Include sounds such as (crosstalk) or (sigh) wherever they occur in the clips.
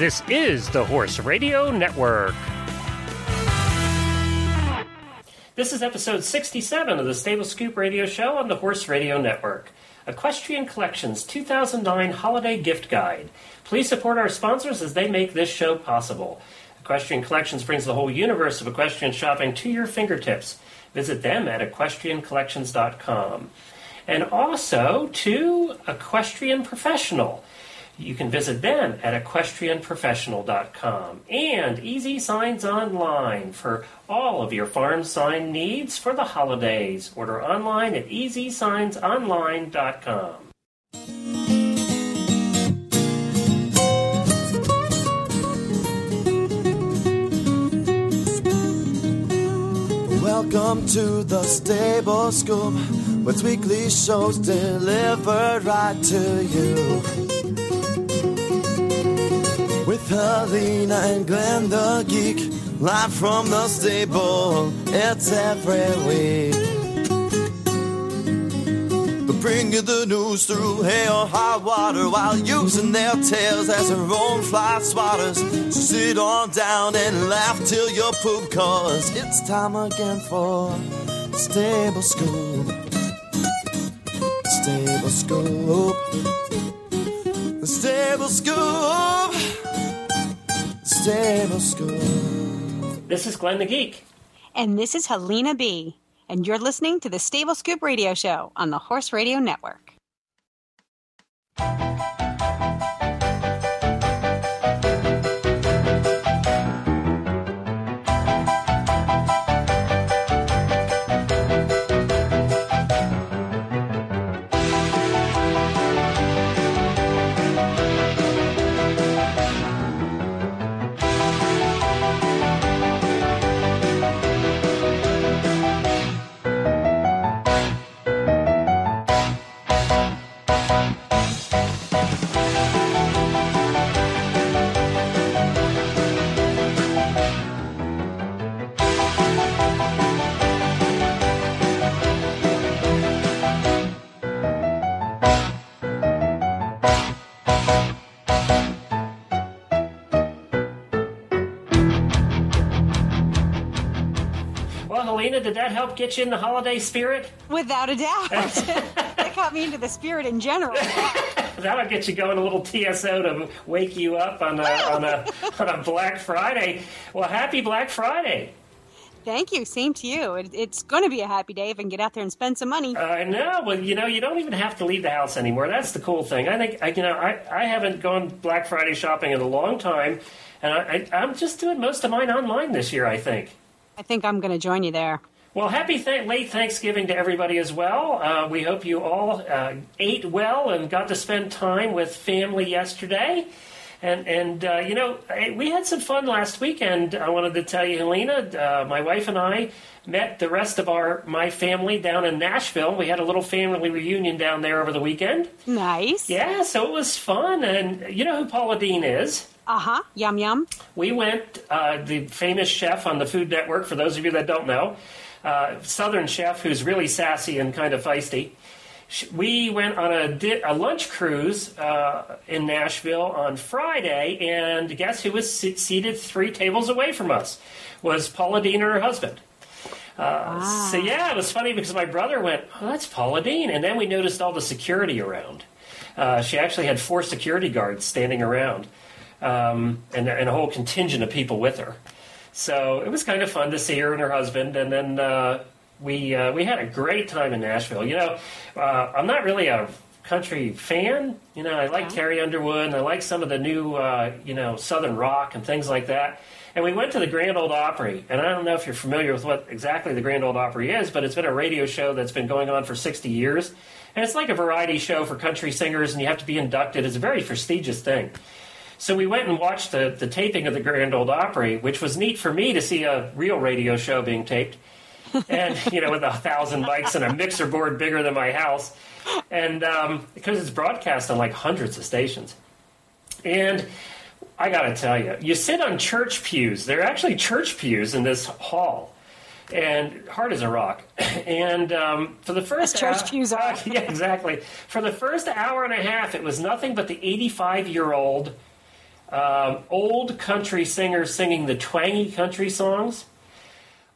This is the Horse Radio Network. This is episode 67 of the Stable Scoop Radio Show on the Horse Radio Network. Equestrian Collections 2009 Holiday Gift Guide. Please support our sponsors as they make this show possible. Equestrian Collections brings the whole universe of equestrian shopping to your fingertips. Visit them at equestriancollections.com. And also to Equestrian Professional. You can visit them at equestrianprofessional.com and Easy Signs Online for all of your farm sign needs for the holidays. Order online at easysignsonline.com. Welcome to the Stable Scoop, with weekly shows delivered right to you. Helena and Glenn the Geek, live from the stable, it's every week. They bring you the news through hail or high water while using their tails as their own fly swatters. So sit on down and laugh till you poop, cause it's time again for Stable Scoop. Stable Scoop. Stable Scoop. This is Glenn the Geek. And this is Helena B. And you're listening to the Stable Scoop Radio Show on the Horse Radio Network. Did that help get you in the holiday spirit? Without a doubt. (laughs) that got me into the spirit in general. (laughs) That'll get you going a little TSO to wake you up on a, on a, on a Black Friday. Well, happy Black Friday. Thank you. Same to you. It, it's going to be a happy day if I can get out there and spend some money. Uh, I know. Well, you know, you don't even have to leave the house anymore. That's the cool thing. I think, I, you know, I, I haven't gone Black Friday shopping in a long time, and I, I, I'm just doing most of mine online this year, I think. I think I'm going to join you there. Well, happy th- late Thanksgiving to everybody as well. Uh, we hope you all uh, ate well and got to spend time with family yesterday. And, and uh, you know, we had some fun last weekend. I wanted to tell you, Helena, uh, my wife and I met the rest of our my family down in Nashville. We had a little family reunion down there over the weekend. Nice. Yeah, so it was fun. And you know who Paula Deen is? Uh huh. Yum yum. We went, uh, the famous chef on the Food Network, for those of you that don't know, uh, Southern chef who's really sassy and kind of feisty. We went on a, di- a lunch cruise uh, in Nashville on Friday, and guess who was se- seated three tables away from us? Was Paula Deen and her husband. Uh, So yeah, it was funny because my brother went, "Oh, that's Paula Deen," and then we noticed all the security around. Uh, she actually had four security guards standing around, um, and, and a whole contingent of people with her. So it was kind of fun to see her and her husband, and then uh, we uh, we had a great time in Nashville. You know, uh, I'm not really a country fan. You know, I like Yeah. Carrie Underwood, and I like some of the new uh, you know Southern rock and things like that. And we went to the Grand Ole Opry, and I don't know if you're familiar with what exactly the Grand Ole Opry is, but it's been a radio show that's been going on for 60 years, and it's like a variety show for country singers, and you have to be inducted. It's a very prestigious thing. So we went and watched the, the taping of the Grand Ole Opry, which was neat for me to see a real radio show being taped. (laughs) and you know, with a thousand mics and a mixer board bigger than my house, and um, because it's broadcast on like hundreds of stations. And I got to tell you, you sit on church pews. There are actually church pews in this hall, and hard as a rock. (coughs) And um, for the first As church hour- pews are. (laughs) yeah, exactly. For the first hour and a half, it was nothing but the 85 year old um, old country singers singing the twangy country songs.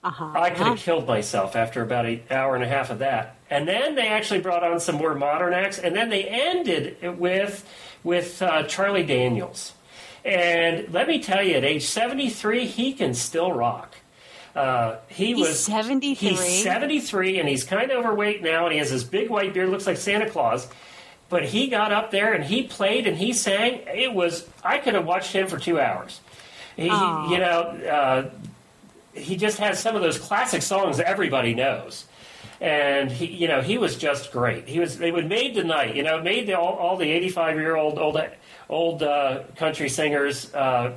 Uh-huh. I could have killed myself after about an hour and a half of that. And then they actually brought on some more modern acts, and then they ended it with with uh, Charlie Daniels. And let me tell you, at age 73, he can still rock. Uh, he He's was 73? He's 73, and he's kind of overweight now, and he has this big white beard, looks like Santa Claus. But he got up there and he played and he sang. It was I could have watched him for two hours. He, you know, uh, he just has some of those classic songs that everybody knows. And he, you know, he was just great. He was. It would made the night. You know, made the, all, all the eighty-five year old old old uh, country singers uh,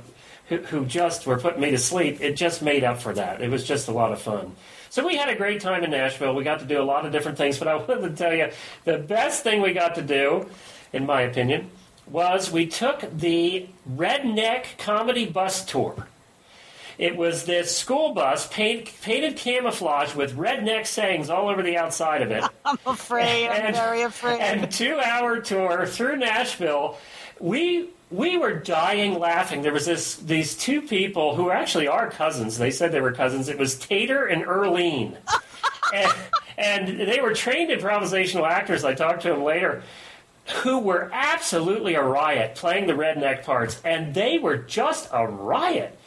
who, who just were putting me to sleep. It just made up for that. It was just a lot of fun. So we had a great time in Nashville. We got to do a lot of different things. But I (laughs) wanted to tell you, the best thing we got to do, in my opinion, was we took the Redneck Comedy Bus Tour. It was this school bus paint, painted camouflage with redneck sayings all over the outside of it. (laughs) I'm afraid. I'm And- very afraid. And two hour tour through Nashville. We we were dying laughing. There was this these two people who actually are cousins. They said they were cousins. It was Tater and Earlene. (laughs) and, and they were trained improvisational actors. I talked to them later. Who were absolutely a riot playing the redneck parts, and they were just a riot.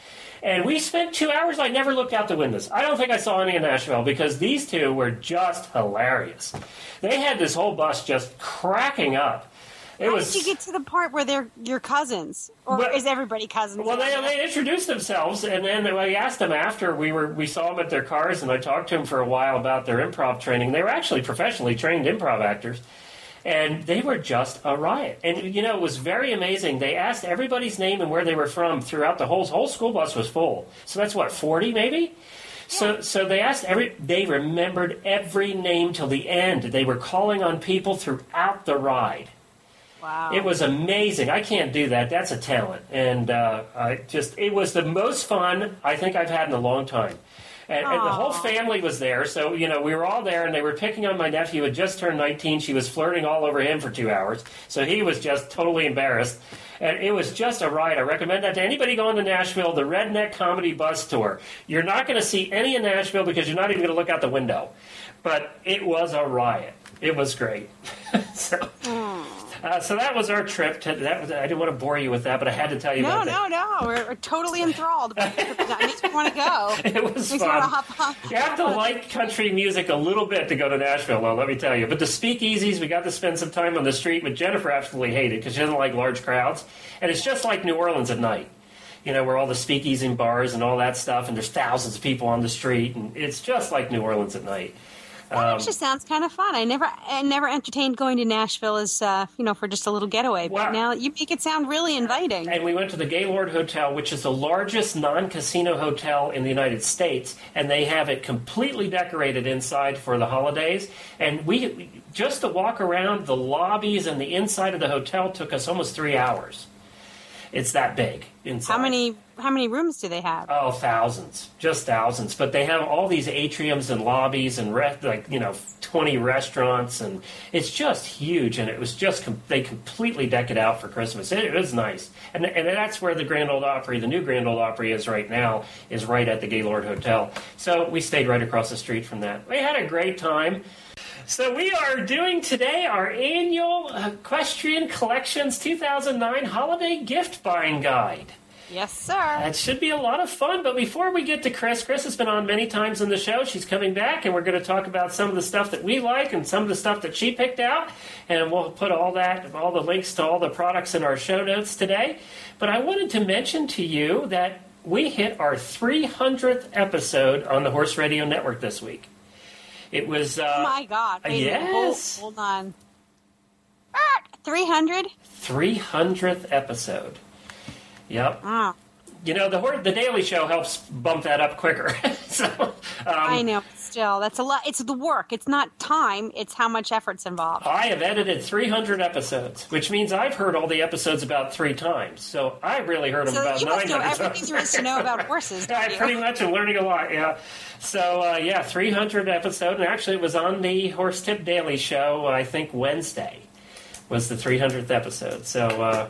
And we spent two hours. I never looked out the windows. I don't think I saw any in Nashville because these two were just hilarious. They had this whole bus just cracking up. It How was did you get to the part where they're your cousins, or Well- is everybody cousins? well, they, they introduced themselves, and then I asked them after we were we saw them at their cars, and I talked to them for a while about their improv training. They were actually professionally trained improv actors, and they were just a riot. And you know, it was very amazing. They asked everybody's name and where they were from throughout the whole whole school bus was full. So that's what forty maybe. So, so they asked every. They remembered every name till the end. They were calling on people throughout the ride. Wow. It was amazing. I can't do that. That's a talent, and uh, I just it was the most fun I think I've had in a long time. And, and the whole family was there, so you know we were all there, and they were picking on my nephew who had just turned 19. She was flirting all over him for two hours, so he was just totally embarrassed. And it was just a riot. I recommend that to anybody going to Nashville, the Redneck Comedy Bus Tour. You're not going to see any in Nashville because you're not even going to look out the window. But it was a riot. It was great. (laughs) so, uh, so that was our trip. To, that was, I didn't want to bore you with that, but I had to tell you no, about no, no. We're, we're totally enthralled. (laughs) it makes me want to go. that. It was Makes me want to fun. hop on. You have to like country music a little bit to go to Nashville, though, let me tell you. But the speakeasies, we got to spend some time on the street, but Jennifer absolutely hated because she doesn't like large crowds. And it's just like New Orleans at night. You know, where all the speakeasy and bars and all that stuff, and there's thousands of people on the street, and it's just like New Orleans at night. That actually sounds kind of fun. I never, I never entertained going to Nashville as, uh, you know, for just a little getaway. But Wow. now you make it sound really inviting. And we went to the Gaylord Hotel, which is the largest non casino hotel in the United States, and they have it completely decorated inside for the holidays. And we just to walk around the lobbies and the inside of the hotel took us almost three hours. It's that big inside. How many, how many rooms do they have? Oh, thousands, just thousands. But they have all these atriums and lobbies and re- like you know twenty restaurants, and it's just huge. And it was just com- they completely deck it out for Christmas. It, it was nice, and and that's where the Grand Ole Opry, the new Grand Ole Opry, is right now. Is right at the Gaylord Hotel. So we stayed right across the street from that. We had a great time. So we are doing today our annual Equestrian Collections 2009 Holiday Gift Buying Guide. Yes, sir. That should be a lot of fun. But before we get to Chris, Chris has been on many times on the show. She's coming back, and we're going to talk about some of the stuff that we like and some of the stuff that she picked out. And we'll put all that, all the links to all the products in our show notes today. But I wanted to mention to you that we hit our 300th episode on the Horse Radio Network this week. It was. Uh, oh my God. Wait minute. Hold, yes. hold on. Three hundred. 300th episode. Yep. Ah, You know, the the Daily Show helps bump that up quicker. (laughs) so, um, I know. Still, that's a lot. It's the work. It's not time. It's how much effort's involved. I have edited 300 episodes, which means I've heard all the episodes about three times. So I really heard them So about you must know 900 everything there is to know about (laughs) horses. I pretty much am learning a lot, yeah. So, uh, yeah, 300 episode, and actually it was on the Horse Tip Daily Show, I think Wednesday was the 300th episode. So, uh,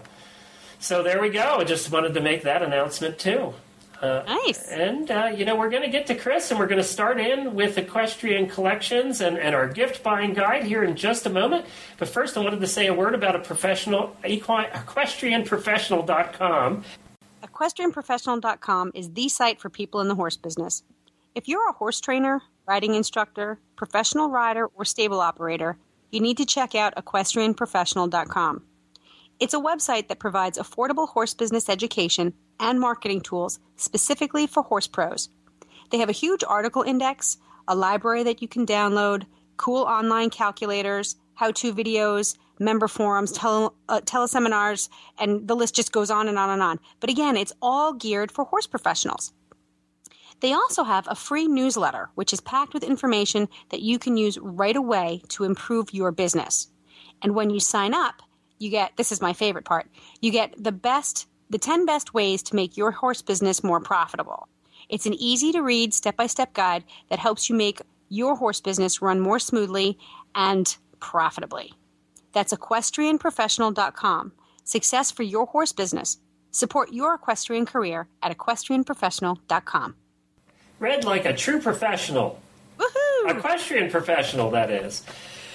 So there we go. I just wanted to make that announcement too. Uh, nice. And, uh, you know, we're going to get to Chris and we're going to start in with equestrian collections and, and our gift buying guide here in just a moment. But first, I wanted to say a word about a professional, equestrianprofessional.com. Equestrianprofessional.com is the site for people in the horse business. If you're a horse trainer, riding instructor, professional rider, or stable operator, you need to check out equestrianprofessional.com. It's a website that provides affordable horse business education and marketing tools specifically for horse pros. They have a huge article index, a library that you can download, cool online calculators, how to videos, member forums, tele, uh, teleseminars, and the list just goes on and on and on. But again, it's all geared for horse professionals. They also have a free newsletter, which is packed with information that you can use right away to improve your business. And when you sign up, you get this is my favorite part you get the best the 10 best ways to make your horse business more profitable. It's an easy to read step by step guide that helps you make your horse business run more smoothly and profitably. That's equestrianprofessional.com. Success for your horse business. Support your equestrian career at equestrianprofessional.com. Read like a true professional. Woohoo! Equestrian professional, that is.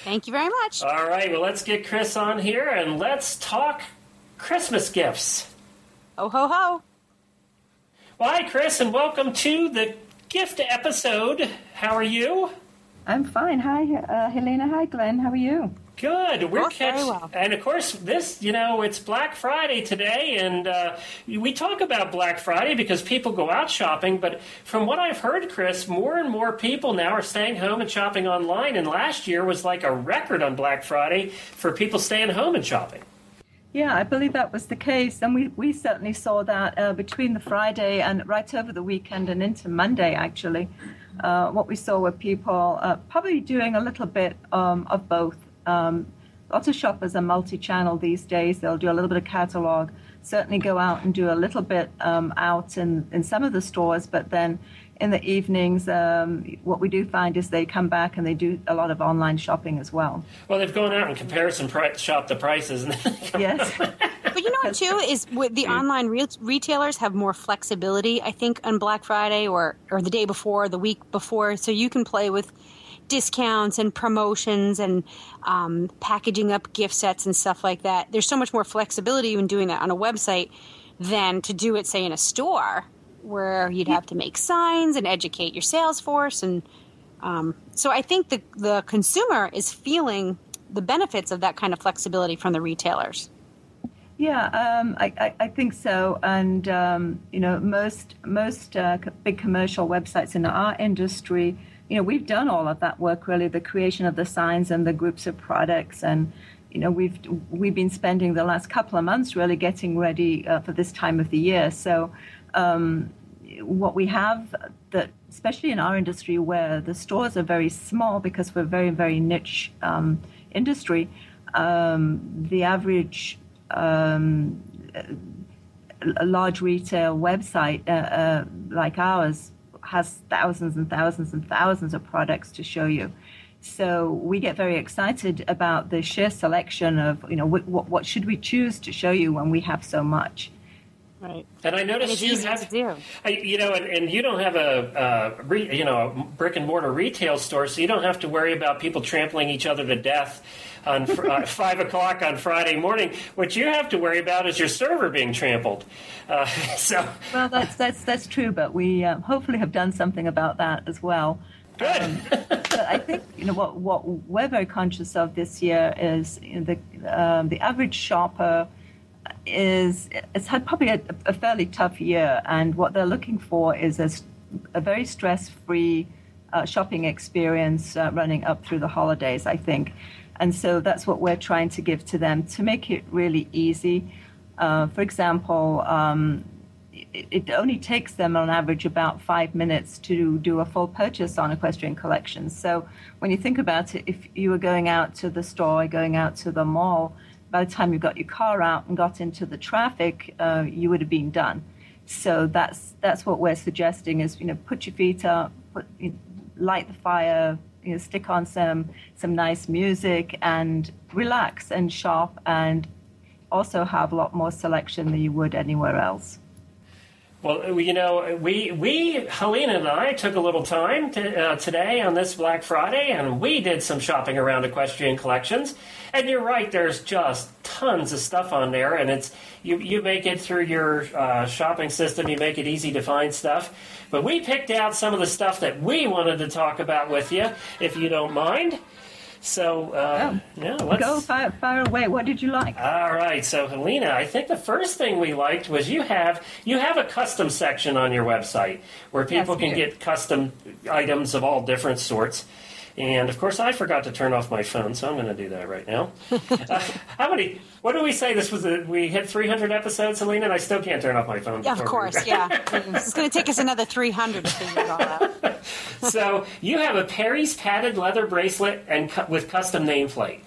Thank you very much. All right, well, let's get Chris on here and let's talk Christmas gifts. Oh, ho, ho. Well, hi, Chris, and welcome to the gift episode. How are you? I'm fine. Hi, uh, Helena. Hi, Glenn. How are you? Good. We're Both very well. and of course, this you know it's Black Friday today, and uh, we talk about Black Friday because people go out shopping. But from what I've heard, Chris, more and more people now are staying home and shopping online. And last year was like a record on Black Friday for people staying home and shopping. Yeah, I believe that was the case, and we, we certainly saw that uh, between the Friday and right over the weekend and into Monday, actually. Uh, what we saw were people uh, probably doing a little bit um, of both. Um, lots of shoppers are multi channel these days, they'll do a little bit of catalog, certainly go out and do a little bit um, out in, in some of the stores, but then in the evenings, um, what we do find is they come back and they do a lot of online shopping as well. Well, they've gone out and comparison price, shop the prices. yes. (laughs) but you know what, too, is with the online re- retailers have more flexibility, I think, on Black Friday or, or the day before, the week before. So you can play with discounts and promotions and um, packaging up gift sets and stuff like that. There's so much more flexibility in doing that on a website than to do it, say, in a store where you'd have to make signs and educate your sales force and um, so I think the the consumer is feeling the benefits of that kind of flexibility from the retailers. Yeah, um, I, I, I, think so. And um, you know, most most uh, big commercial websites in our industry, you know, we've done all of that work. Really, the creation of the signs and the groups of products, and you know, we've we've been spending the last couple of months really getting ready uh, for this time of the year. So um, what we have that, especially in our industry where the stores are very small because we're very, very niche um, industry, um, the average um, large retail website uh, uh, like ours has thousands and thousands and thousands of products to show you. So we get very excited about the sheer selection of, you know, what, what should we choose to show you when we have so much. Right. And I noticed and you have, you know, and, and, you don't have a, a re, you know, a brick and mortar retail store, so you don't have to worry about people trampling each other to death on uh, (laughs) five o'clock on Friday morning. What you have to worry about is your server being trampled. Uh, (laughs) so. Well, that's that's that's true, but we uh, hopefully have done something about that as well. Good. Um, but I think you know what what we're very conscious of this year is you know, the um, the average shopper is it's had probably a, a, fairly tough year, and what they're looking for is a, a very stress-free uh, shopping experience uh, running up through the holidays. I think, and so that's what we're trying to give to them to make it really easy. Uh, for example, um, it, only takes them on average about five minutes to do a full purchase on equestrian collections. So when you think about it, if you were going out to the store, going out to the mall by the time you got your car out and got into the traffic, uh, you would have been done. So that's that's what we're suggesting is you know put your feet up, put, light the fire, you know, stick on some some nice music and relax and shop and also have a lot more selection than you would anywhere else. Well, you know, we we Helena and I took a little time to, uh, today on this Black Friday, and we did some shopping around Equestrian Collections. And you're right, there's just tons of stuff on there, and it's you you make it through your uh, shopping system, you make it easy to find stuff. But we picked out some of the stuff that we wanted to talk about with you, if you don't mind. So, uh, yeah, let's go far, fire away. What did you like? All right, so Helena, I think the first thing we liked was you have you have a custom section on your website where people Yes, can do. get custom items of all different sorts. And of course, I forgot to turn off my phone, so I'm going to do that right now. (laughs) uh, how many? What do we say? This was a, we hit 300 episodes, Selena, and I still can't turn off my phone. Yeah, of before we- course. Yeah, (laughs) it's going to take us another 300 to figure it all out. (laughs) so you have a Perri's padded leather bracelet and cu- with custom nameplate.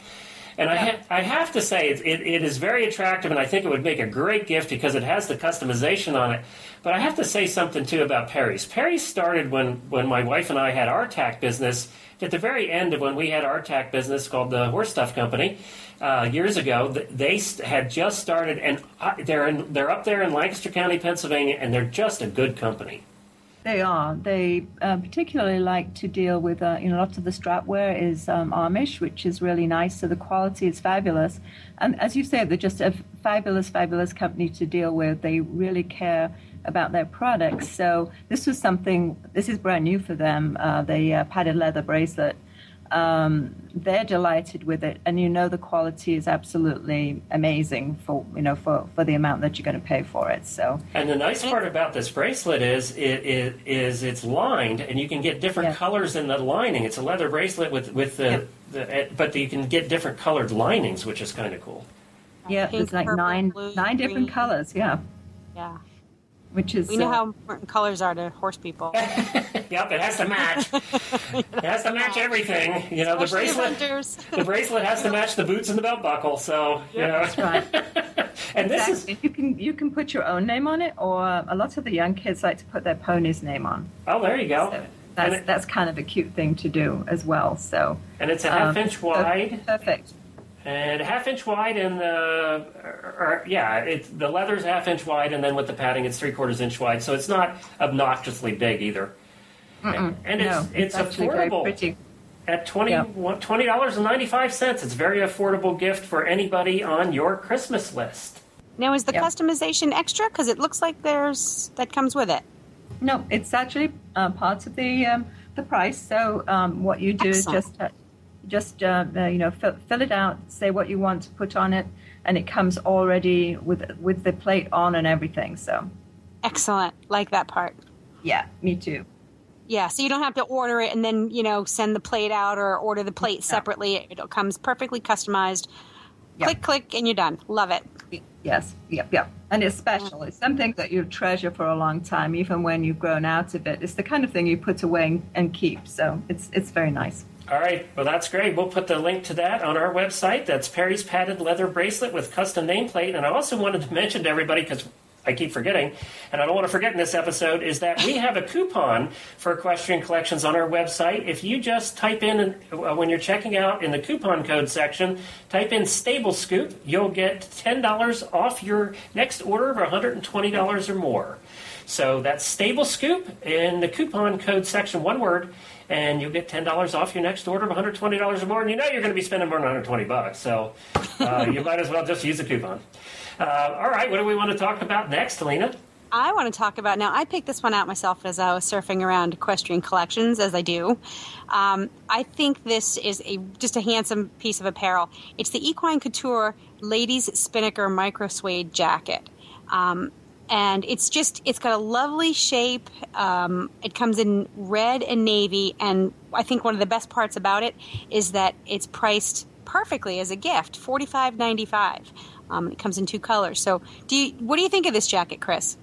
And I, ha- I have to say, it, it, it is very attractive, and I think it would make a great gift because it has the customization on it. But I have to say something too about Perri's. Perri's started when, when my wife and I had our tack business. At the very end of when we had our tack business called the Horse Stuff Company uh, years ago, they had just started, and they're in, they're up there in Lancaster County, Pennsylvania, and they're just a good company. They are. They uh, particularly like to deal with, uh, you know, lots of the strapware is um, Amish, which is really nice. So the quality is fabulous. And as you say, they're just a fabulous, fabulous company to deal with. They really care about their products. So this was something, this is brand new for them, uh, the uh, padded leather bracelet. Um, they're delighted with it, and you know the quality is absolutely amazing for you know for, for the amount that you're going to pay for it. So And the nice part about this bracelet is it, it is it's lined, and you can get different Yeah. colors in the lining. It's a leather bracelet with with the, Yeah. the eh, but you can get different colored linings, which is kind of cool. yeah, Pink, there's like purple, nine blue, nine different green. colors. Yeah. Yeah. Which is We know uh, how important colors are to horse people. (laughs) Yep, it has to match. it has to match everything. You know, the bracelet. hunters. The bracelet has to match the boots and the belt buckle. So you know, that's right. (laughs) and this is You can you can put your own name on it, or a lot of the young kids like to put their pony's name on. oh, there you go. So that's it- that's kind of a cute thing to do as well. So and it's a half um, inch so- wide. Perfect. And a half inch wide, and the or, or- yeah, it's the leather's half inch wide, and then with the padding, it's three quarters inch wide. So it's not obnoxiously big either. And, and it's no, it's, actually very affordable at twenty Yeah. twenty dollars and ninety five cents. It's a very affordable gift for anybody on your Christmas list. Now, is the Yeah. customization extra? Because it looks like there's that comes with it. No, it's actually uh, part of the um, the price. So um, what you do Excellent. is just uh, just uh, uh, you know fill, fill it out, say what you want to put on it, and it comes already with with the plate on and everything. So Excellent. Like that part. yeah, me too. Yeah, so you don't have to order it and then, you know, send the plate out or order the plate separately. It comes perfectly customized. Yep. Click, click, and you're done. Love it. Yes, yep, yep. And it's special. It's something that you treasure for a long time, even when you've grown out of it. It's the kind of thing you put away and keep. So it's it's very nice. All right, well that's great. We'll put the link to that on our website. That's Perri's padded leather bracelet with custom nameplate. And I also wanted to mention to everybody because I keep forgetting, and I don't want to forget in this episode, is that we have a coupon for equestrian collections on our website. If you just type in uh, when you're checking out in the coupon code section, type in Stable Scoop, you'll get ten dollars off your next order of $120 or more. So that's Stable Scoop in the coupon code section, one word, and you'll get ten dollars off your next order of one hundred twenty dollars or more. And you know you're going to be spending more than one hundred twenty bucks, so uh, you (laughs) might as well just use the coupon. Uh, all right, what do we want to talk about next, Helena? I want to talk about now. I picked this one out myself as I was surfing around equestrian collections, as I do. Um, I think this is a just a handsome piece of apparel. It's the Equine Couture Ladies Spinnaker Micro Suede Jacket. Um, and it's just it's got a lovely shape um, it comes in red and navy and i think one of the best parts about it is that it's priced perfectly as a gift forty five ninety five um, it comes in two colors so do you what do you think of this jacket chris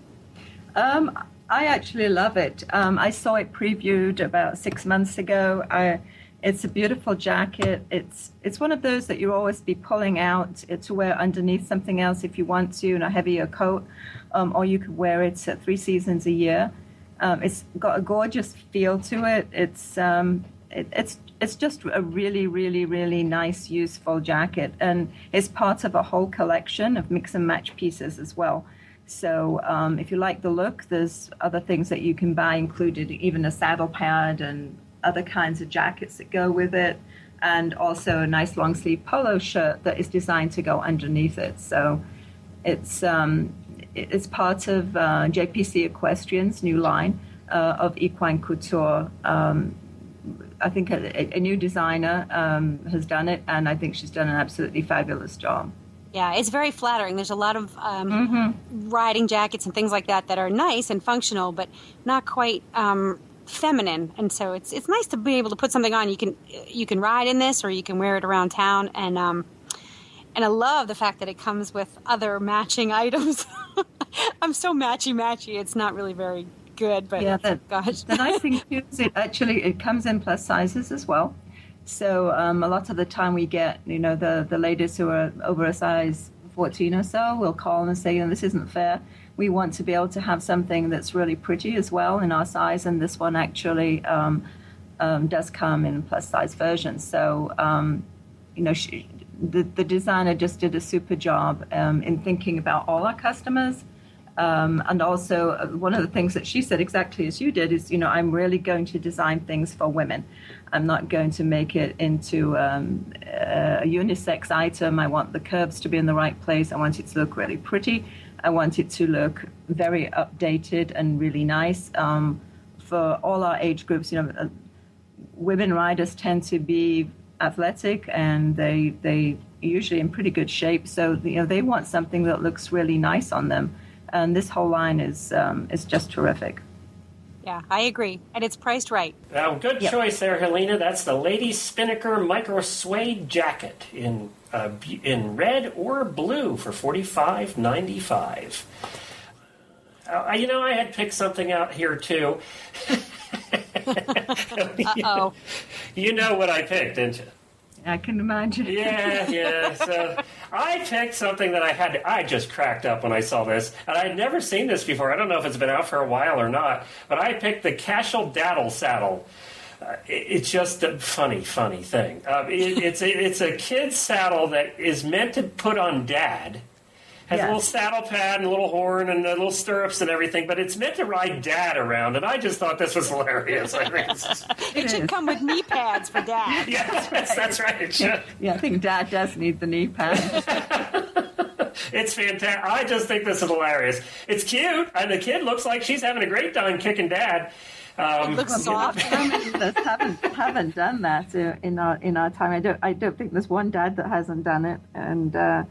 Um, I actually love it. Um, I saw it previewed about six months ago. I, it's a beautiful jacket. It's it's one of those that you always be pulling out to wear underneath something else if you want to, in a heavier coat, um, or you could wear it three seasons a year. Um, it's got a gorgeous feel to it. It's um, it, it's it's just a really, really, really nice, useful jacket, and it's part of a whole collection of mix and match pieces as well. So um, if you like the look, there's other things that you can buy, included even a saddle pad and other kinds of jackets that go with it, and also a nice long sleeve polo shirt that is designed to go underneath it. So it's um, it's part of uh, JPC Equestrian's new line uh, of equine couture. Um, I think a, a new designer um, has done it, and I think she's done an absolutely fabulous job. Yeah, it's very flattering. There's a lot of um, mm-hmm. riding jackets and things like that that are nice and functional, but not quite um, feminine. And so it's it's nice to be able to put something on. You can you can ride in this, or you can wear it around town. And um, and I love the fact that it comes with other matching (laughs) items. I'm so matchy matchy. It's not really very good, but yeah, the, (laughs) gosh. the nice thing is it actually it comes in plus sizes as well. So um, a lot of the time we get, you know, the, the ladies who are over a size 14 or so will call and say, you know, this isn't fair. We want to be able to have something that's really pretty as well in our size, and this one actually um, um, does come in plus size versions. So, um, you know, she, the, the designer just did a super job um, in thinking about all our customers. Um, and also, uh, one of the things that she said exactly as you did is, you know, I'm really going to design things for women. I'm not going to make it into um, a unisex item. I want the curves to be in the right place. I want it to look really pretty. I want it to look very updated and really nice. Um, for all our age groups, you know, uh, women riders tend to be athletic and they they usually in pretty good shape. So you know they want something that looks really nice on them, and this whole line is um, is just terrific. Yeah, I agree, and it's priced right. Now, good yep. choice there, Helena. That's the Lady Spinnaker Micro Suede Jacket in uh, in red or blue for forty five ninety five. Uh, you know, I had picked something out here too. (laughs) (laughs) oh. You know what I picked, didn't you? I can imagine. yeah, yeah. So I picked something that I had. I just cracked up when I saw this, and I had never seen this before. I don't know if it's been out for a while or not, but I picked the Cashel Daddle saddle. Uh, it, it's just a funny, funny thing. Uh, it, it's a, it's a kid's saddle that is meant to put on dad has yes. a little saddle pad and a little horn and a little stirrups and everything, but it's meant to ride dad around, and I just thought this was hilarious. (laughs) it should come with knee pads for dad. (laughs) yes, that's, that's right. It should. Yeah, I think dad does need the knee pads. (laughs) it's fantastic. I just think this is hilarious. It's cute, and the kid looks like she's having a great time kicking dad. Um, it looks soft. haven't haven't done that in our in our time. I don't I don't think there's one dad that hasn't done it, and uh,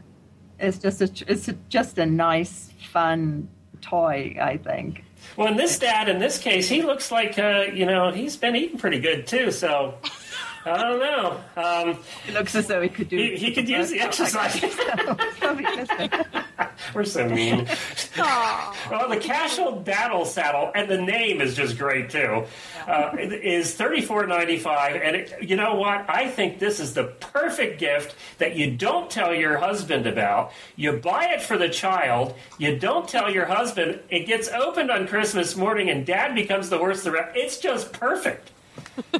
it's just a, it's a, just a nice, fun toy. I think. Well, in this dad, in this case, he looks like uh, you know he's been eating pretty good too. So I don't know. Um, it looks as though he could do. He, he could use the (laughs) exercise. (laughs) We're so mean. well, the Cashel Daddle saddle, and the name is just great too. Uh, is thirty four ninety five, and it, you know what? I think this is the perfect gift that you don't tell your husband about. You buy it for the child. You don't tell your husband. It gets opened on Christmas morning, and Dad becomes the worst. The rest. It's just perfect.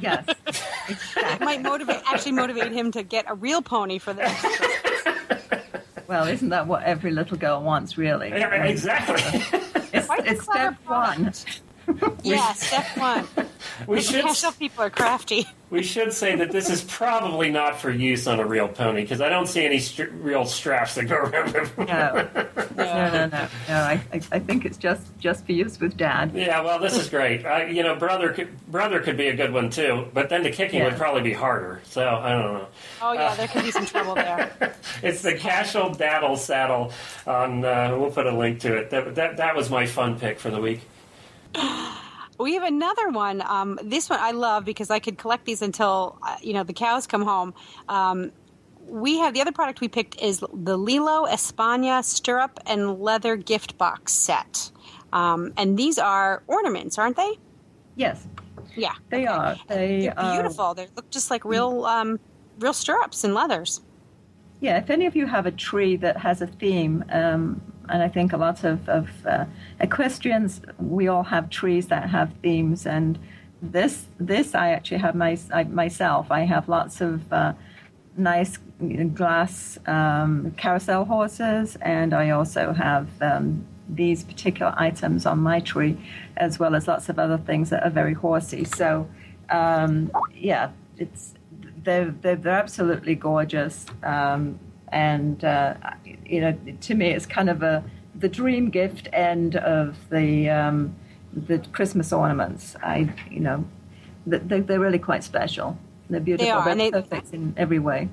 Yes, exactly. might motivate actually motivate him to get a real pony for this. well, isn't that what every little girl wants, really? Yeah, exactly. it's, it's step one. Yeah, step one. (laughs) We should. Cashel people are crafty. We should say that this is probably not for use on a real pony because I don't see any real straps that go around it. no. no, no, (laughs) no, no. I, I think it's just just for use with dad. Yeah, well, this is great. Uh, you know, brother could, brother could be a good one too, but then the kicking yeah. would probably be harder. So I don't know. Oh yeah, uh, there could be some trouble there. (laughs) it's the Cashel Daddle saddle. On uh, we'll put a link to it. That, that that was my fun pick for the week. We have another one. Um, this one I love because I could collect these until uh, you know the cows come home. Um, we have the other product we picked is the Lilo España stirrup and leather gift box set, um, and these are ornaments, aren't they? Yes. Yeah, they okay. are. They are beautiful. They look just like real, um, real stirrups and leathers. Yeah, if any of you have a tree that has a theme, um, and I think a lot of, of uh, equestrians, we all have trees that have themes, and this this I actually have my I, myself. I have lots of uh, nice glass um, carousel horses, and I also have um, these particular items on my tree, as well as lots of other things that are very horsey. So, um, yeah, it's they're, they're, they're absolutely gorgeous, um, and uh, you know, to me, it's kind of a the dream gift end of the um, the Christmas ornaments. I, you know, they're, they're really quite special. They're beautiful. They are, they're and they, perfect in every way.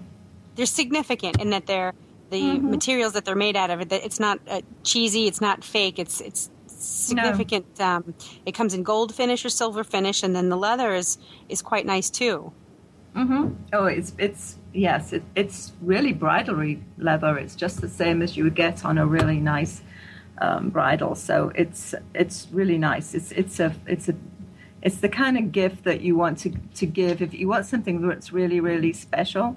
They're significant in that they're the mm-hmm. materials that they're made out of. It's not uh, cheesy. It's not fake. It's it's significant. No. Um, it comes in gold finish or silver finish, and then the leather is is quite nice too. Mm-hmm. Oh, it's it's yes, it, it's really bridlery leather. It's just the same as you would get on a really nice um, bridle. So it's it's really nice. It's it's a it's a it's the kind of gift that you want to to give if you want something that's really really special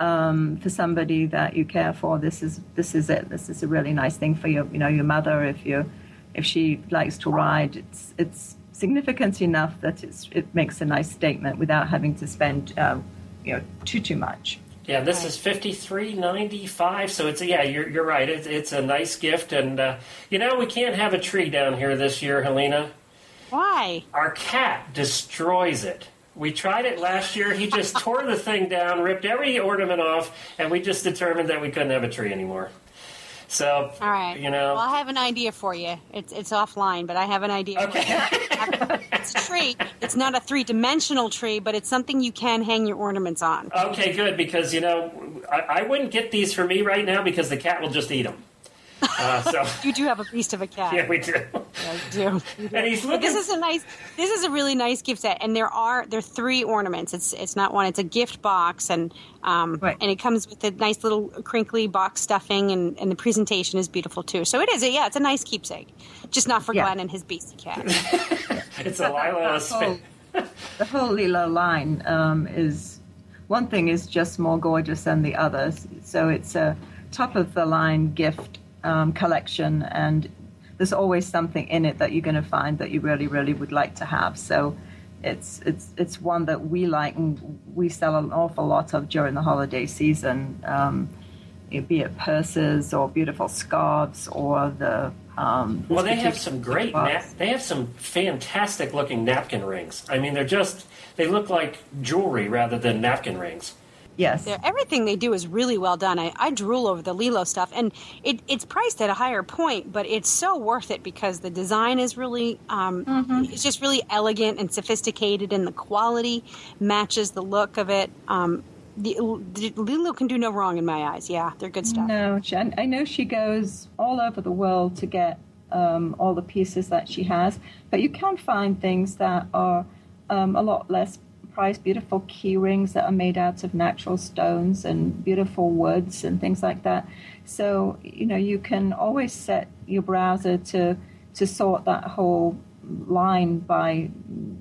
um, for somebody that you care for. This is this is it. This is a really nice thing for your you know your mother if you if she likes to ride. It's it's significant enough that it's it makes a nice statement without having to spend um, you know too too much. Yeah, this is fifty three ninety five. So it's yeah, you're you're right. It's it's a nice gift, and uh, you know we can't have a tree down here this year, Helena. Why? Our cat destroys it. We tried it last year. He just (laughs) tore the thing down, ripped every ornament off, and we just determined that we couldn't have a tree anymore. So, all right, you know, well, I have an idea for you. It's it's offline, but I have an idea. Okay, it's a tree. It's not a three dimensional tree, but it's something you can hang your ornaments on. Okay, good because you know I, I wouldn't get these for me right now because the cat will just eat them. Uh, so (laughs) you do have a beast of a cat. Yeah, we do. Yeah, do. do. And he's looking. But this is a nice. This is a really nice gift set, and there are there are three ornaments. It's it's not one. It's a gift box, and um, right. and it comes with a nice little crinkly box stuffing, and, and the presentation is beautiful too. So it is. A, yeah, it's a nice keepsake. Just not for yeah. Glenn and his beastie cat. (laughs) it's a Lila. the, whole, the whole Lila line um, is one thing is just more gorgeous than the others. So it's a top of the line gift um, collection, and there's always something in it that you're going to find that you really, really would like to have. So it's it's it's one that we like and we sell an awful lot of during the holiday season. Um, be it purses or beautiful scarves or the um, well, they have some great. They have some fantastic looking napkin rings. I mean, they're just they look like jewelry rather than napkin rings. Yes. They're, everything they do is really well done. I, I drool over the Lilo stuff, and it, it's priced at a higher point, but it's so worth it because the design is really, um, mm-hmm. it's just really elegant and sophisticated, and the quality matches the look of it. Um, the, the, Lilo can do no wrong in my eyes. Yeah, they're good stuff. No, she, I know she goes all over the world to get um, all the pieces that she has, but you can find things that are um, a lot less price beautiful key rings that are made out of natural stones and beautiful woods and things like that. So, you know, you can always set your browser to to sort that whole line by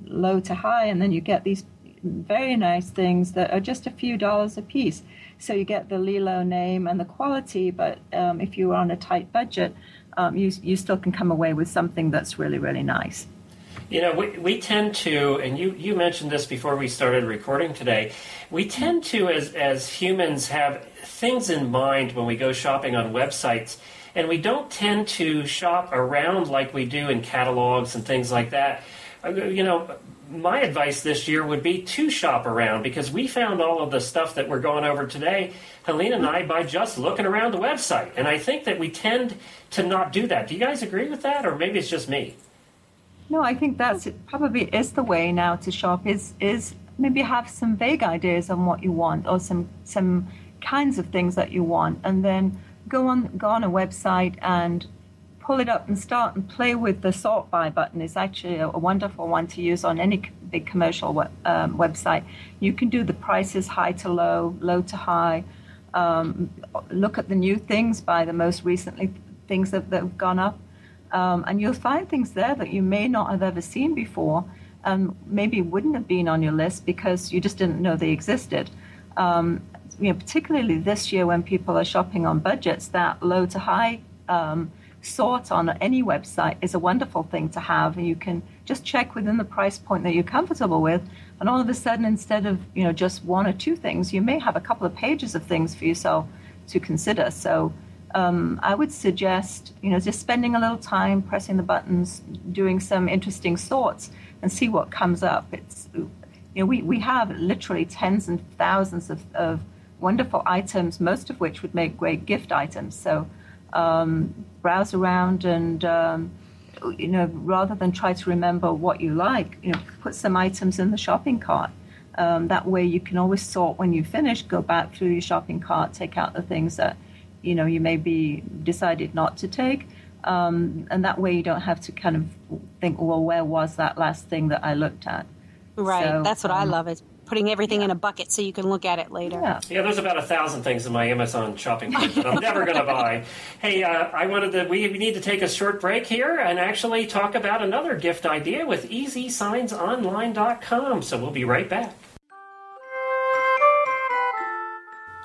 low to high and then you get these very nice things that are just a few dollars a piece. So you get the Lilo name and the quality, but um, if you're on a tight budget, um, you you still can come away with something that's really really nice. You know, we, we tend to, and you, you mentioned this before we started recording today, we tend to, as, as humans, have things in mind when we go shopping on websites, and we don't tend to shop around like we do in catalogs and things like that. Uh, you know, my advice this year would be to shop around because we found all of the stuff that we're going over today, Helena and I, by just looking around the website. And I think that we tend to not do that. Do you guys agree with that, or maybe it's just me? No, I think that's probably is the way now to shop. Is is maybe have some vague ideas on what you want or some some kinds of things that you want, and then go on go on a website and pull it up and start and play with the sort by button. It's actually a, a wonderful one to use on any big commercial um, website. You can do the prices high to low, low to high. Um, look at the new things by the most recently things that, that have gone up um, and you'll find things there that you may not have ever seen before, and maybe wouldn't have been on your list because you just didn't know they existed. Um, you know, particularly this year when people are shopping on budgets, that low to high um, sort on any website is a wonderful thing to have, and you can just check within the price point that you're comfortable with. And all of a sudden, instead of you know just one or two things, you may have a couple of pages of things for yourself to consider. So um, I would suggest you know just spending a little time pressing the buttons, doing some interesting sorts, and see what comes up. It's you know we, we have literally tens and thousands of, of wonderful items, most of which would make great gift items. So um, browse around and um, you know rather than try to remember what you like, you know put some items in the shopping cart. Um, that way you can always sort when you finish, go back through your shopping cart, take out the things that you know you maybe decided not to take. Um, and that way you don't have to kind of think, well, where was that last thing that I looked at? Right. So, That's what I um, love is putting everything in a bucket so you can look at it later. Yeah. Yeah, there's about a thousand things in my Amazon shopping cart that I'm never going to buy. (laughs) Hey, uh, I wanted to. We, we need to take a short break here and actually talk about another gift idea with EasySignsOnline.com. So we'll be right back.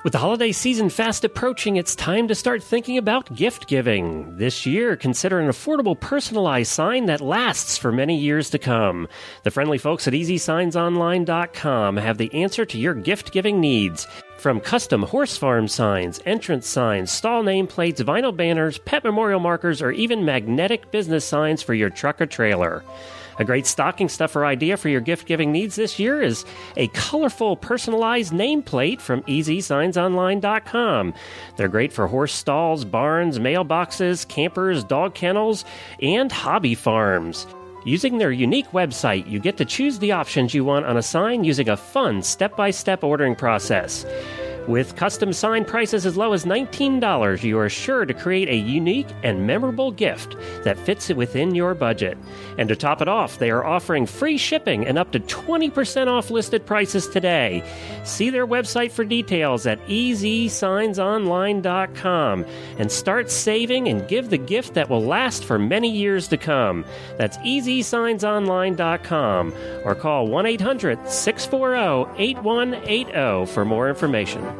With the holiday season fast approaching, it's time to start thinking about gift giving. This year, consider an affordable personalized sign that lasts for many years to come. The friendly folks at EasySignsOnline.com have the answer to your gift giving needs. From custom horse farm signs, entrance signs, stall nameplates, vinyl banners, pet memorial markers, or even magnetic business signs for your truck or trailer. A great stocking stuffer idea for your gift giving needs this year is a colorful personalized nameplate from EasySignsOnline.com. They're great for horse stalls, barns, mailboxes, campers, dog kennels, and hobby farms. Using their unique website, you get to choose the options you want on a sign using a fun step by step ordering process. With custom sign prices as low as $19, you are sure to create a unique and memorable gift that fits within your budget. And to top it off, they are offering free shipping and up to 20% off listed prices today. See their website for details at easysignsonline.com and start saving and give the gift that will last for many years to come. That's easysignsonline.com or call 1 800 640 8180 for more information.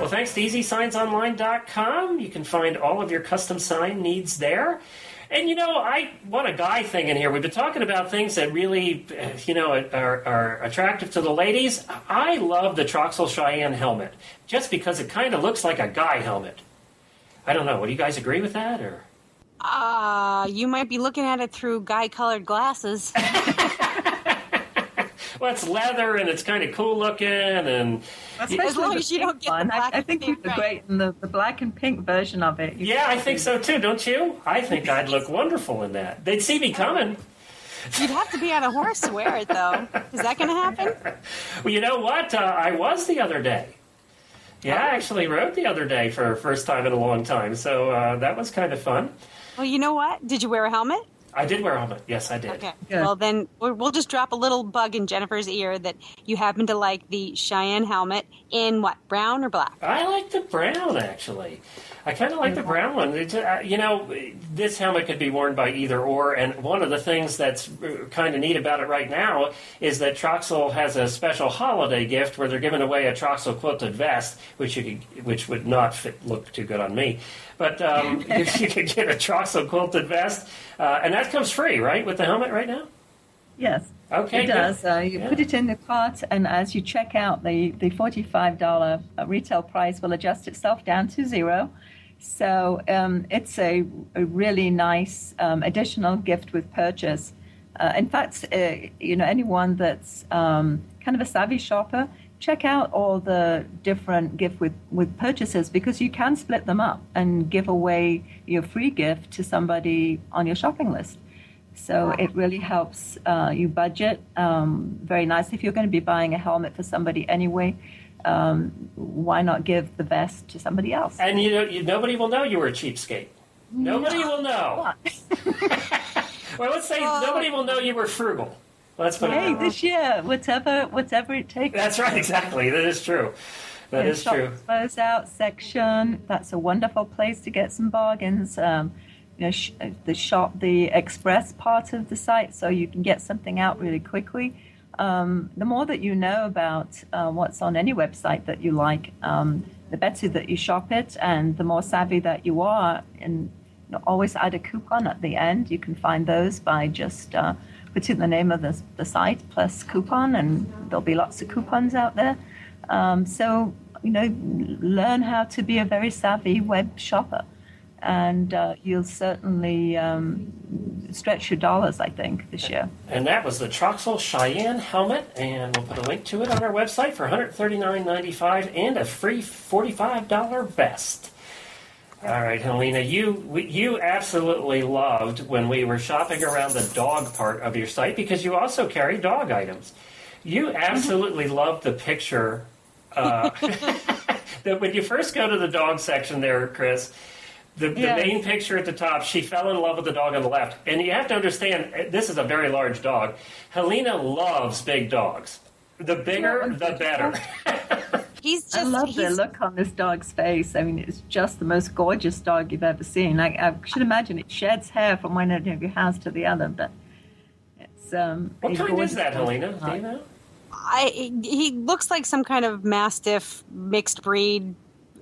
Well, thanks to EasySignsOnline.com. You can find all of your custom sign needs there. And you know, I want a guy thing in here. We've been talking about things that really, uh, you know, are, are attractive to the ladies. I love the Troxel Cheyenne helmet just because it kind of looks like a guy helmet. I don't know. Would you guys agree with that, or? Uh, you might be looking at it through guy colored glasses. (laughs) Well, it's leather and it's kind of cool looking, and As long as you don't get the one. I, black I and think pink you'd be great in the, the black and pink version of it. You yeah, I think so too. Don't you? I think I'd look wonderful in that. They'd see me coming. You'd have to be on a horse to wear it, though. Is that going to happen? (laughs) Well, you know what? Uh, I was the other day. Yeah, I actually rode the other day for first time in a long time, so uh, that was kind of fun. Well, you know what? Did you wear a helmet? I did wear a helmet. Yes, I did. Okay. Good. Well, then we'll we'll just drop a little bug in Jennifer's ear that you happen to like the Cheyenne helmet in what, brown or black? I like the brown actually. I kind of like the brown one. It's, uh, you know, this helmet could be worn by either or, and one of the things that's kind of neat about it right now is that Troxel has a special holiday gift where they're giving away a Troxel quilted vest, which you could, which would not fit, look too good on me, but um, (laughs) you, you could get a Troxel quilted vest, uh, and that comes free, right, with the helmet right now. Yes. Okay, It does. Uh, you Yeah. put it in the cart, and as you check out, the, the $45 retail price will adjust itself down to zero. So um, it's a, a really nice um, additional gift with purchase. Uh, in fact, uh, you know, anyone that's um, kind of a savvy shopper, check out all the different gift with, with purchases because you can split them up and give away your free gift to somebody on your shopping list. So it really helps uh, you budget um, very nicely. If you're going to be buying a helmet for somebody anyway, um, why not give the vest to somebody else? And you know, you, nobody will know you were a cheapskate. Nobody will know. (laughs) Well, let's say nobody will know you were frugal. Let's put Hey, this year, whatever, whatever it takes. That's right, exactly. That is true. That is true. Close out section. That's a wonderful place to get some bargains. Um, you know, sh- the shop, the express part of the site, so you can get something out really quickly. um, the more that you know about uh, what's on any website that you like, um, the better that you shop it, and the more savvy that you are. And you know, always add a coupon at the end. You can find those by just uh, putting the name of the, the site plus coupon, and there'll be lots of coupons out there. Um, so you know, learn how to be a very savvy web shopper and uh, you'll certainly um, stretch your dollars, I think, this year. And that was the Troxel Cheyenne helmet, and we'll put a link to it on our website for $139.95 and a free $45 vest. All right, Helena, you you absolutely loved when we were shopping around the dog part of your site because you also carry dog items. You absolutely loved the picture uh, (laughs) that when you first go to the dog section there, Chris the, the main picture at the top, she fell in love with the dog on the left. And you have to understand, eh, this is a very large dog. Helena loves big dogs. The bigger, the better. (laughs) He's just, I love the look on this dog's face. I mean, it's just the most gorgeous dog you've ever seen. I, I should imagine it sheds hair from one end of your house to the other, but it's um. What kind is that, Helena? Do you know? I, he looks like some kind of mastiff mixed breed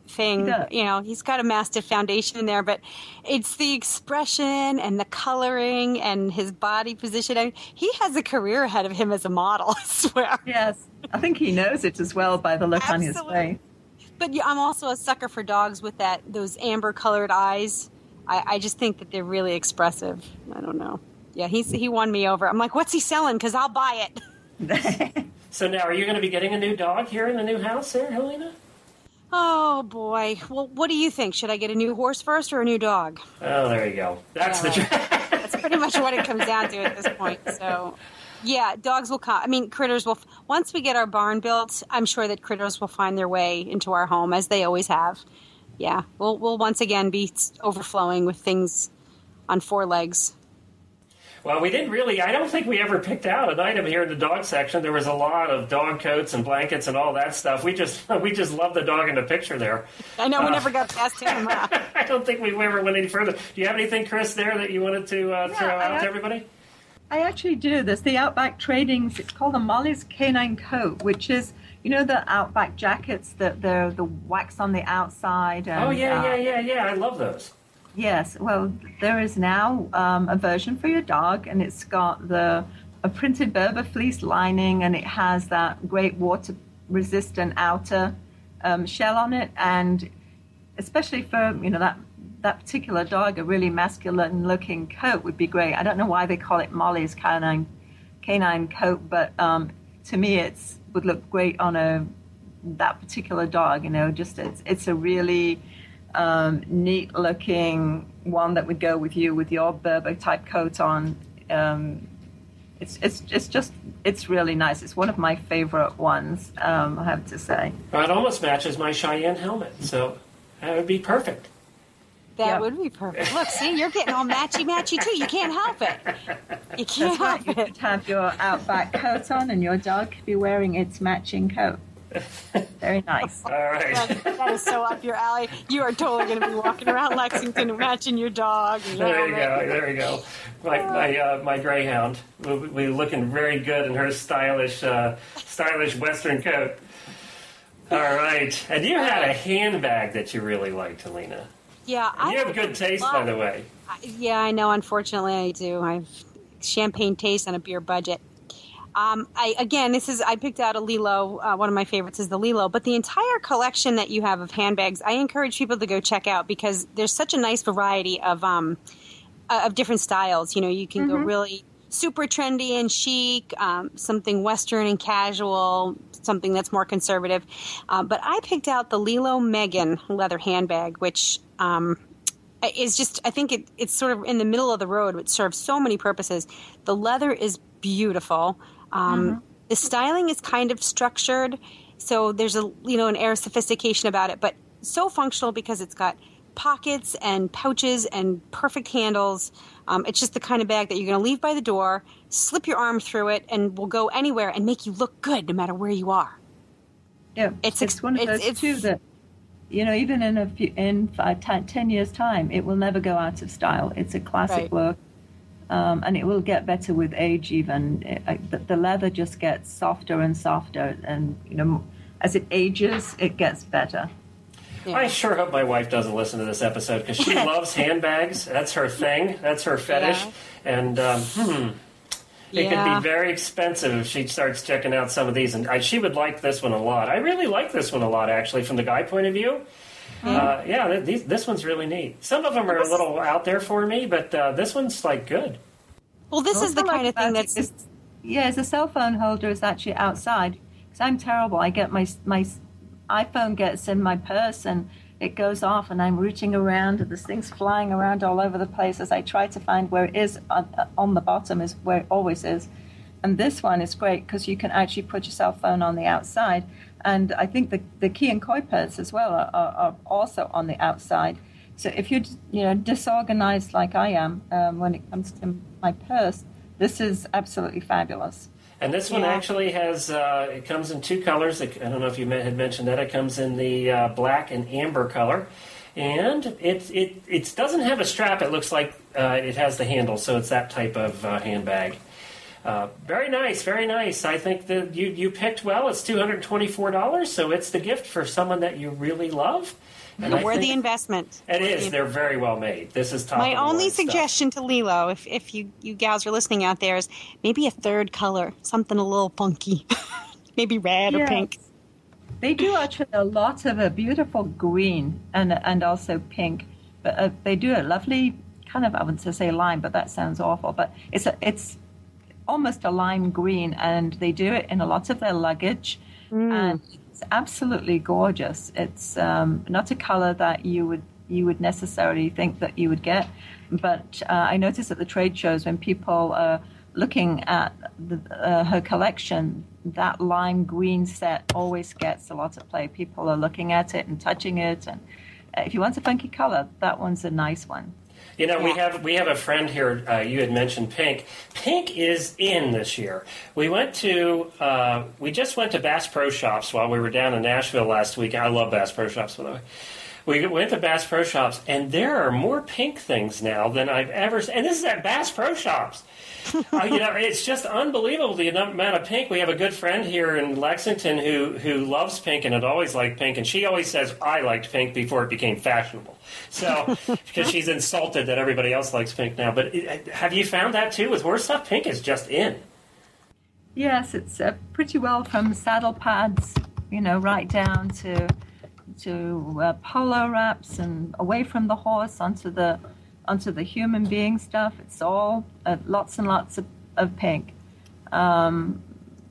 thing. You know, he's got a mastiff foundation in there, but it's the expression and the coloring and his body position. I mean, he has a career ahead of him as a model, (laughs) I swear. Yes. I think he knows it as well by the look Absolutely. on his face. But yeah, I'm also a sucker for dogs with that those amber colored eyes. I, I just think that they're really expressive. I don't know. Yeah, he's he won me over. I'm like, what's he selling? Because I'll buy it. (laughs) so now, are you going to be getting a new dog here in the new house, there, Helena? Oh boy. Well, what do you think? Should I get a new horse first or a new dog? Oh, there you go. That's yeah, the. (laughs) that's pretty much what it comes down to at this point. So, yeah, dogs will come. I mean, critters will. Once we get our barn built, I'm sure that critters will find their way into our home as they always have. Yeah, we'll we'll once again be overflowing with things on four legs. Well, we didn't really. I don't think we ever picked out an item here in the dog section. There was a lot of dog coats and blankets and all that stuff. We just (laughs) we just love the dog in the picture there. I know we uh, never got past him. (laughs) I don't think we ever went any further. Do you have anything, Chris, there that you wanted to uh, yeah, throw out have, to everybody? I actually do. There's the Outback Tradings. It's called the Molly's Canine Coat, which is you know the Outback jackets that the the wax on the outside. And, oh yeah, uh, yeah, yeah, yeah. I love those. Yes, well, there is now um, a version for your dog, and it's got the a printed Berber fleece lining, and it has that great water-resistant outer um, shell on it, and especially for you know that that particular dog, a really masculine-looking coat would be great. I don't know why they call it Molly's canine canine coat, but um, to me, it's would look great on a that particular dog. You know, just it's it's a really um, neat looking one that would go with you with your Berber type coat on. Um, it's it's it's just it's really nice. It's one of my favorite ones. Um, I have to say. It almost matches my Cheyenne helmet, so that would be perfect. That yep. would be perfect. Look, see, you're getting all matchy matchy too. You can't help it. You can't That's help right. it. You have your outback coat on, and your dog could be wearing its matching coat. Very nice. All right. That, that is so up your alley. You are totally going to be walking around Lexington matching your dog. there you go. There you go. My my, uh, my greyhound will be looking very good in her stylish uh, stylish Western coat. All right. And you had a handbag that you really liked, Helena. Yeah, I you have good taste, by the way. Yeah, I know. Unfortunately, I do. I have champagne taste on a beer budget. Um, I, again, this is I picked out a Lilo. Uh, one of my favorites is the Lilo, but the entire collection that you have of handbags, I encourage people to go check out because there's such a nice variety of um, uh, of different styles. You know, you can mm-hmm. go really super trendy and chic, um, something Western and casual, something that's more conservative. Uh, but I picked out the Lilo Megan leather handbag, which um, is just I think it, it's sort of in the middle of the road. It serves so many purposes. The leather is beautiful. Um, mm-hmm. The styling is kind of structured, so there's a you know an air of sophistication about it, but so functional because it's got pockets and pouches and perfect handles. Um, it's just the kind of bag that you're going to leave by the door, slip your arm through it, and will go anywhere and make you look good no matter where you are. Yeah, it's, it's one of those it's, too that you know even in a few in five, ten, ten years time, it will never go out of style. It's a classic right. look Um, and it will get better with age. Even it, the, the leather just gets softer and softer, and you know, as it ages, it gets better. I sure hope my wife doesn't listen to this episode because she (laughs) loves handbags. That's her thing. That's her fetish. Yeah. And um, hmm, it Yeah. could be very expensive if she starts checking out some of these. And I, she would like this one a lot. I really like this one a lot, actually, from the guy point of view. Uh, yeah, these, this one's really neat. Some of them are a little out there for me, but uh, this one's like good. Well, this is the kind like of thing that's. it is- yeah, it's a cell phone holder is actually outside because I'm terrible. I get my my iPhone gets in my purse and it goes off, and I'm reaching around, and this thing's flying around all over the place as I try to find where it is on, on the bottom is where it always is. And this one is great because you can actually put your cell phone on the outside, and I think the the key and koi pads as well are, are, are also on the outside. So if you're you know disorganized like I am um, when it comes to my purse, this is absolutely fabulous. And this one Yeah. actually has, uh, it comes in two colors. I don't know if you had mentioned that. It comes in the uh, black and amber color. And it, it, it doesn't have a strap. It looks like uh, it has the handle, so it's that type of uh, handbag. Uh, very nice, very nice. I think that you, you picked well. It's $224, so it's the gift for someone that you really love. And I a worthy think investment. It is. They're very well made. This is top My of the only line stuff. suggestion to Lilo, if, if you, you gals are listening out there, is maybe a third color, something a little funky. (laughs) maybe red or pink. They do actually a lot of a beautiful green and and also pink, but uh, they do a lovely kind of I wouldn't say lime, but that sounds awful. But it's a, it's almost a lime green, and they do it in a lot of their luggage, and it's absolutely gorgeous. It's um, not a color that you would you would necessarily think that you would get, but uh, I notice at the trade shows when people are looking at the, uh, her collection, that lime green set always gets a lot of play. People are looking at it and touching it, and uh, if you want a funky color, that one's a nice one. You know, we have we have a friend here. Uh, you had mentioned pink. Pink is in this year. We went to uh, we just went to Bass Pro Shops while we were down in Nashville last week. I love Bass Pro Shops, by the way. We went to Bass Pro Shops, and there are more pink things now than I've ever. seen. And this is at Bass Pro Shops. (laughs) uh, you know, it's just unbelievable the amount of pink. We have a good friend here in Lexington who who loves pink and had always liked pink, and she always says I liked pink before it became fashionable. So (laughs) because she's insulted that everybody else likes pink now. But it, have you found that too with horse stuff? Pink is just in. Yes, it's uh, pretty well from saddle pads, you know, right down to to uh, polo wraps and away from the horse onto the onto the human being stuff. It's all uh, lots and lots of, of pink. Um,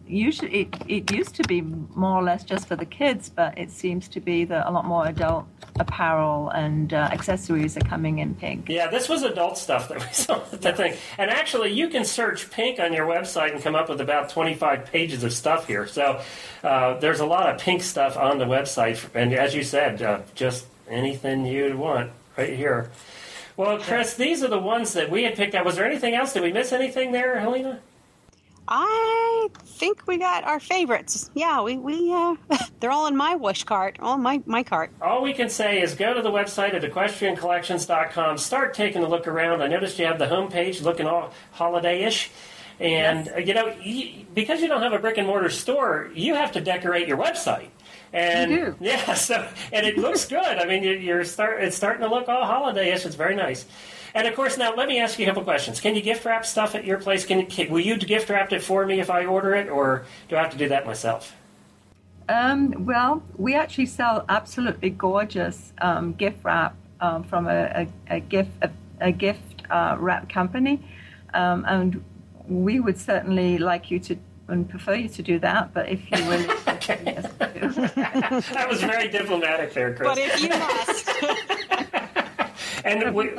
usually, it, it used to be more or less just for the kids, but it seems to be that a lot more adult apparel and uh, accessories are coming in pink. Yeah, this was adult stuff that we (laughs) saw at the thing. And actually, you can search pink on your website and come up with about 25 pages of stuff here. So uh, there's a lot of pink stuff on the website. And as you said, uh, just anything you'd want right here. Well, Chris, these are the ones that we had picked out. Was there anything else? Did we miss anything there, Helena? I think we got our favorites. Yeah, we, we uh, (laughs) they're all in my wish cart, all in my, my cart. All we can say is go to the website at equestriancollections.com, start taking a look around. I noticed you have the homepage looking all holiday-ish. And, uh, you know, y because you don't have a brick and mortar store, you have to decorate your website. And You do. (laughs) yeah, so and it looks good. I mean, you're start it's starting to look all holiday-ish. It's very nice. And of course, now let me ask you a couple questions. Can you gift wrap stuff at your place? Can, you, can will you gift wrap it for me if I order it, or do I have to do that myself? Um, well, we actually sell absolutely gorgeous um, gift wrap um, from a, a, a gift a, a gift uh, wrap company, um, and we would certainly like you to and prefer you to do that. But if you really, (laughs) yes. That was very diplomatic there, Chris. But if you must, (laughs) and we,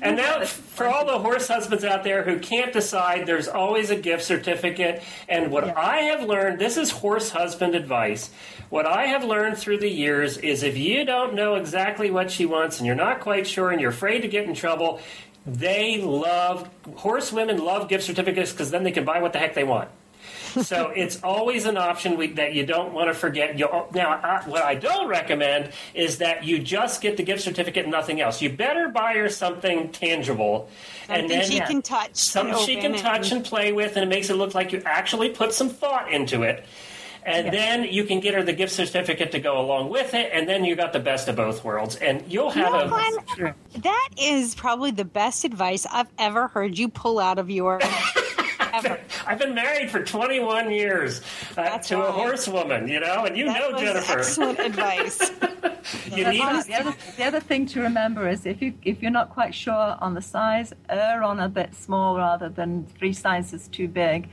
And now, for all the horse husbands out there who can't decide, there's always a gift certificate. And what Yeah. I have learned, this is horse husband advice. What I have learned through the years is if you don't know exactly what she wants and you're not quite sure and you're afraid to get in trouble, they love, horse women love gift certificates because then they can buy what the heck they want. So it's always an option we, that you don't want to forget. You, now, I, what I don't recommend is that you just get the gift certificate and nothing else. You better buy her something tangible, and then she can touch, something she can touch and, and play with, and it makes it look like you actually put some thought into it. And yes. then you can get her the gift certificate to go along with it, and then you got the best of both worlds. And you'll have you know, a. Glenn, that is probably the best advice I've ever heard you pull out of your. (laughs) ever. I've been married for 21 years uh, to right. a horsewoman, you know, and you that know Jennifer. Excellent (laughs) advice. you need the, other, the other thing to remember is if you if you're not quite sure on the size, err on a bit small rather than three sizes too big.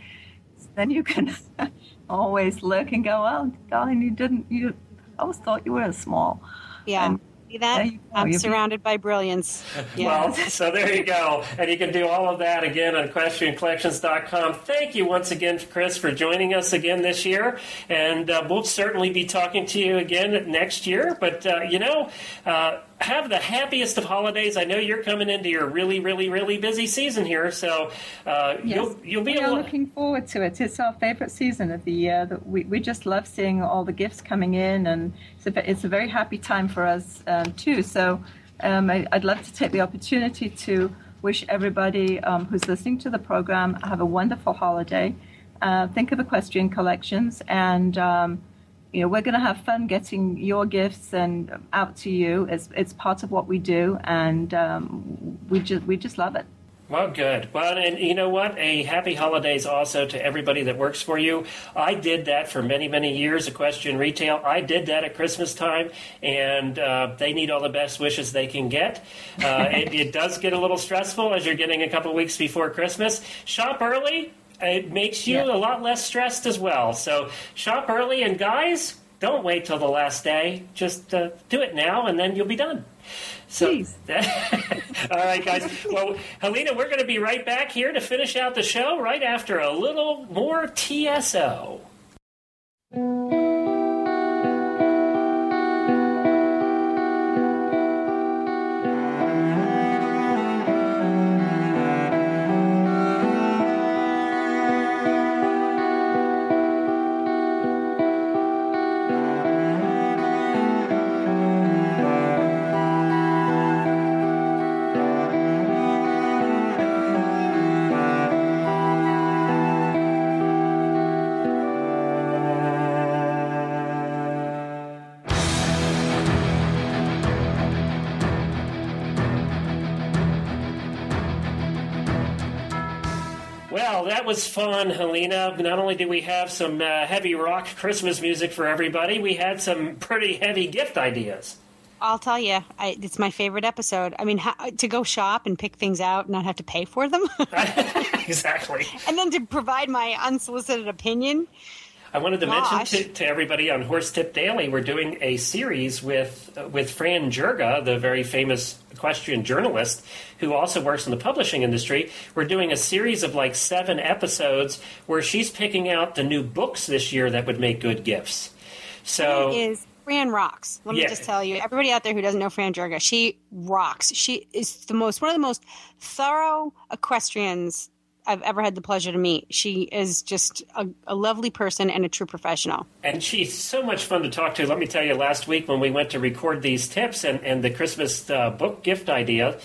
Then you can (laughs) always look and go, "Oh, darling, you didn't. You I always thought you were a small." Yeah. And See that? I'm surrounded by brilliance. Yeah. Well, so there you go. And you can do all of that again on equestriancollections.com. Thank you once again, Chris, for joining us again this year. And uh, we'll certainly be talking to you again next year. But, uh, you know, uh, have the happiest of holidays. I know you're coming into your really, really, really busy season here, so uh, yes. you'll you'll be. We are looking forward to it. It's our favorite season of the year. That we we just love seeing all the gifts coming in, and it's a, it's a very happy time for us um, too. So um, I, would love to take the opportunity to wish everybody um, who's listening to the program have a wonderful holiday. Uh, think of equestrian collections and um, you know, we're going to have fun getting your gifts and out to you. It's it's part of what we do, and um, we just we just love it. Well, good. Well, and you know what? A happy holidays also to everybody that works for you. I did that for many, many years, equestrian retail. I did that at Christmas time, and uh, they need all the best wishes they can get. Uh, it, it, does get a little stressful as you're getting a couple weeks before Christmas. Shop early it makes you yeah. a lot less stressed as well. So shop early, and guys, don't wait till the last day. Just uh, do it now, and then you'll be done. So, Please. (laughs) all right, guys. Well, Helena, we're going to be right back here to finish out the show right after a little more TSO. That was fun, Helena. Not only did we have some uh, heavy rock Christmas music for everybody, we had some pretty heavy gift ideas. I'll tell you, I, it's my favorite episode. I mean, how, to go shop and pick things out and not have to pay for them. (laughs) exactly. (laughs) And then to provide my unsolicited opinion. I wanted to Gosh. mention to, to, everybody on Horse Tip Daily, we're doing a series with uh, with Fran Jurga, the very famous equestrian journalist who also works in the publishing industry. We're doing a series of like seven episodes where she's picking out the new books this year that would make good gifts. So is Fran rocks. Let me yeah. just tell you, everybody out there who doesn't know Fran Jurga, she rocks. She is the most one of the most thorough equestrians I've ever had the pleasure to meet. She is just a, a, lovely person and a true professional. And she's so much fun to talk to. Let me tell you, last week when we went to record these tips and, and the Christmas uh, book gift idea,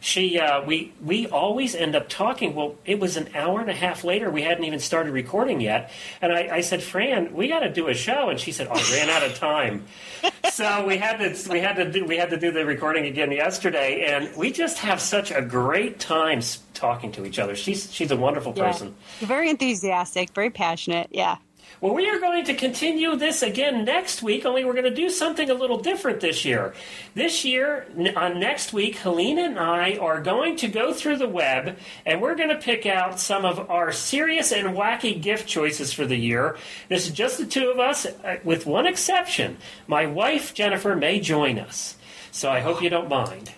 she uh, we we always end up talking. Well, it was an hour and a half later. We hadn't even started recording yet, and I, I said, "Fran, we got to do a show." And she said, "Oh, I ran out of time." (laughs) so we had to we had to do we had to do the recording again yesterday, and we just have such a great time talking to each other. She's she's a wonderful person. Very enthusiastic, very passionate. Yeah. Well, we are going to continue this again next week, only we're going to do something a little different this year. This year, on next week, Helena and I are going to go through the web and we're going to pick out some of our serious and wacky gift choices for the year. This is just the two of us, uh, with one exception. My wife, Jennifer, may join us. So I hope you don't mind.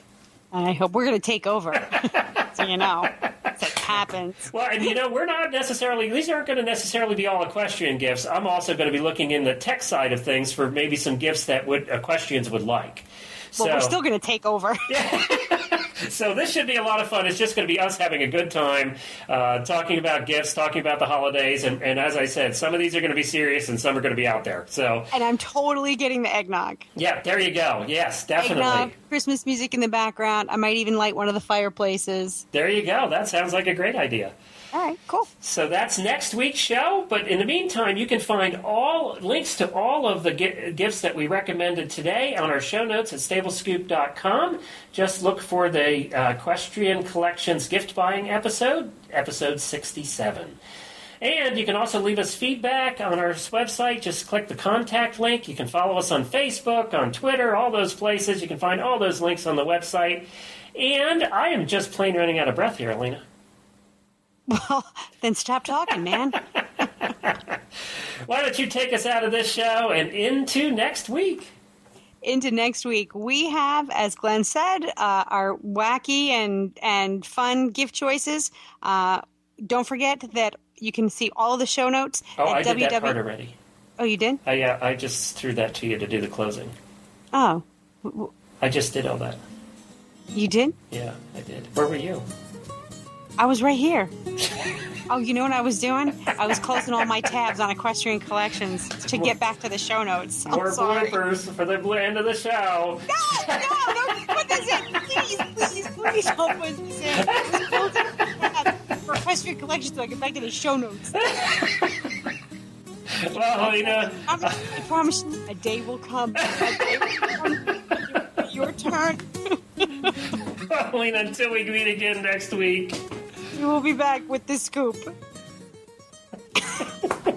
I hope we're going to take over. (laughs) so you know, (laughs) happens. (laughs) Well, and you know, we're not necessarily; these aren't going to necessarily be all equestrian gifts. I'm also going to be looking in the tech side of things for maybe some gifts that would equestrians would like. Well, so, we're still going to take over. yeah. (laughs) (laughs) So this should be a lot of fun. It's just going to be us having a good time, uh, talking about gifts, talking about the holidays, and, and as I said, some of these are going to be serious and some are going to be out there. So And I'm totally getting the eggnog. yeah, there you go. Yes, definitely. Eggnog, Christmas music in the background. I might even light one of the fireplaces. There you go. That sounds like a great idea. All right, cool. So that's next week's show. But in the meantime, you can find all links to all of the gi- gifts that we recommended today on our show notes at stablescoop.com. Just look for the uh, Equestrian Collections gift buying episode, episode 67. And you can also leave us feedback on our website. Just click the contact link. You can follow us on Facebook, on Twitter, all those places. You can find all those links on the website. And I am just plain running out of breath here, Alina. Well, (laughs) then stop talking, man. (laughs) Why don't you take us out of this show and into next week? Into next week, we have, as Glenn said, uh, our wacky and and fun gift choices. Uh, don't forget that you can see all the show notes Oh, I at did that part already. Oh, you did? I, uh, I just threw that to you to do the closing. Oh, I just did all that. you did? Yeah, I did. Where were you? I was right here. Oh, you know what I was doing? I was closing all my tabs on Equestrian Collections to get back to the show notes. I'm More sorry. bloopers for the end of the show. No, no, don't put this in. Please, please, please don't put this in. I was closing my tabs for Equestrian Collections so I get back to the show notes. Well, Helena, I'm, I promise you, a day will come. A day will come. Your turn. (laughs) Helena, until we meet again next week. We'll be back with the scoop. (laughs)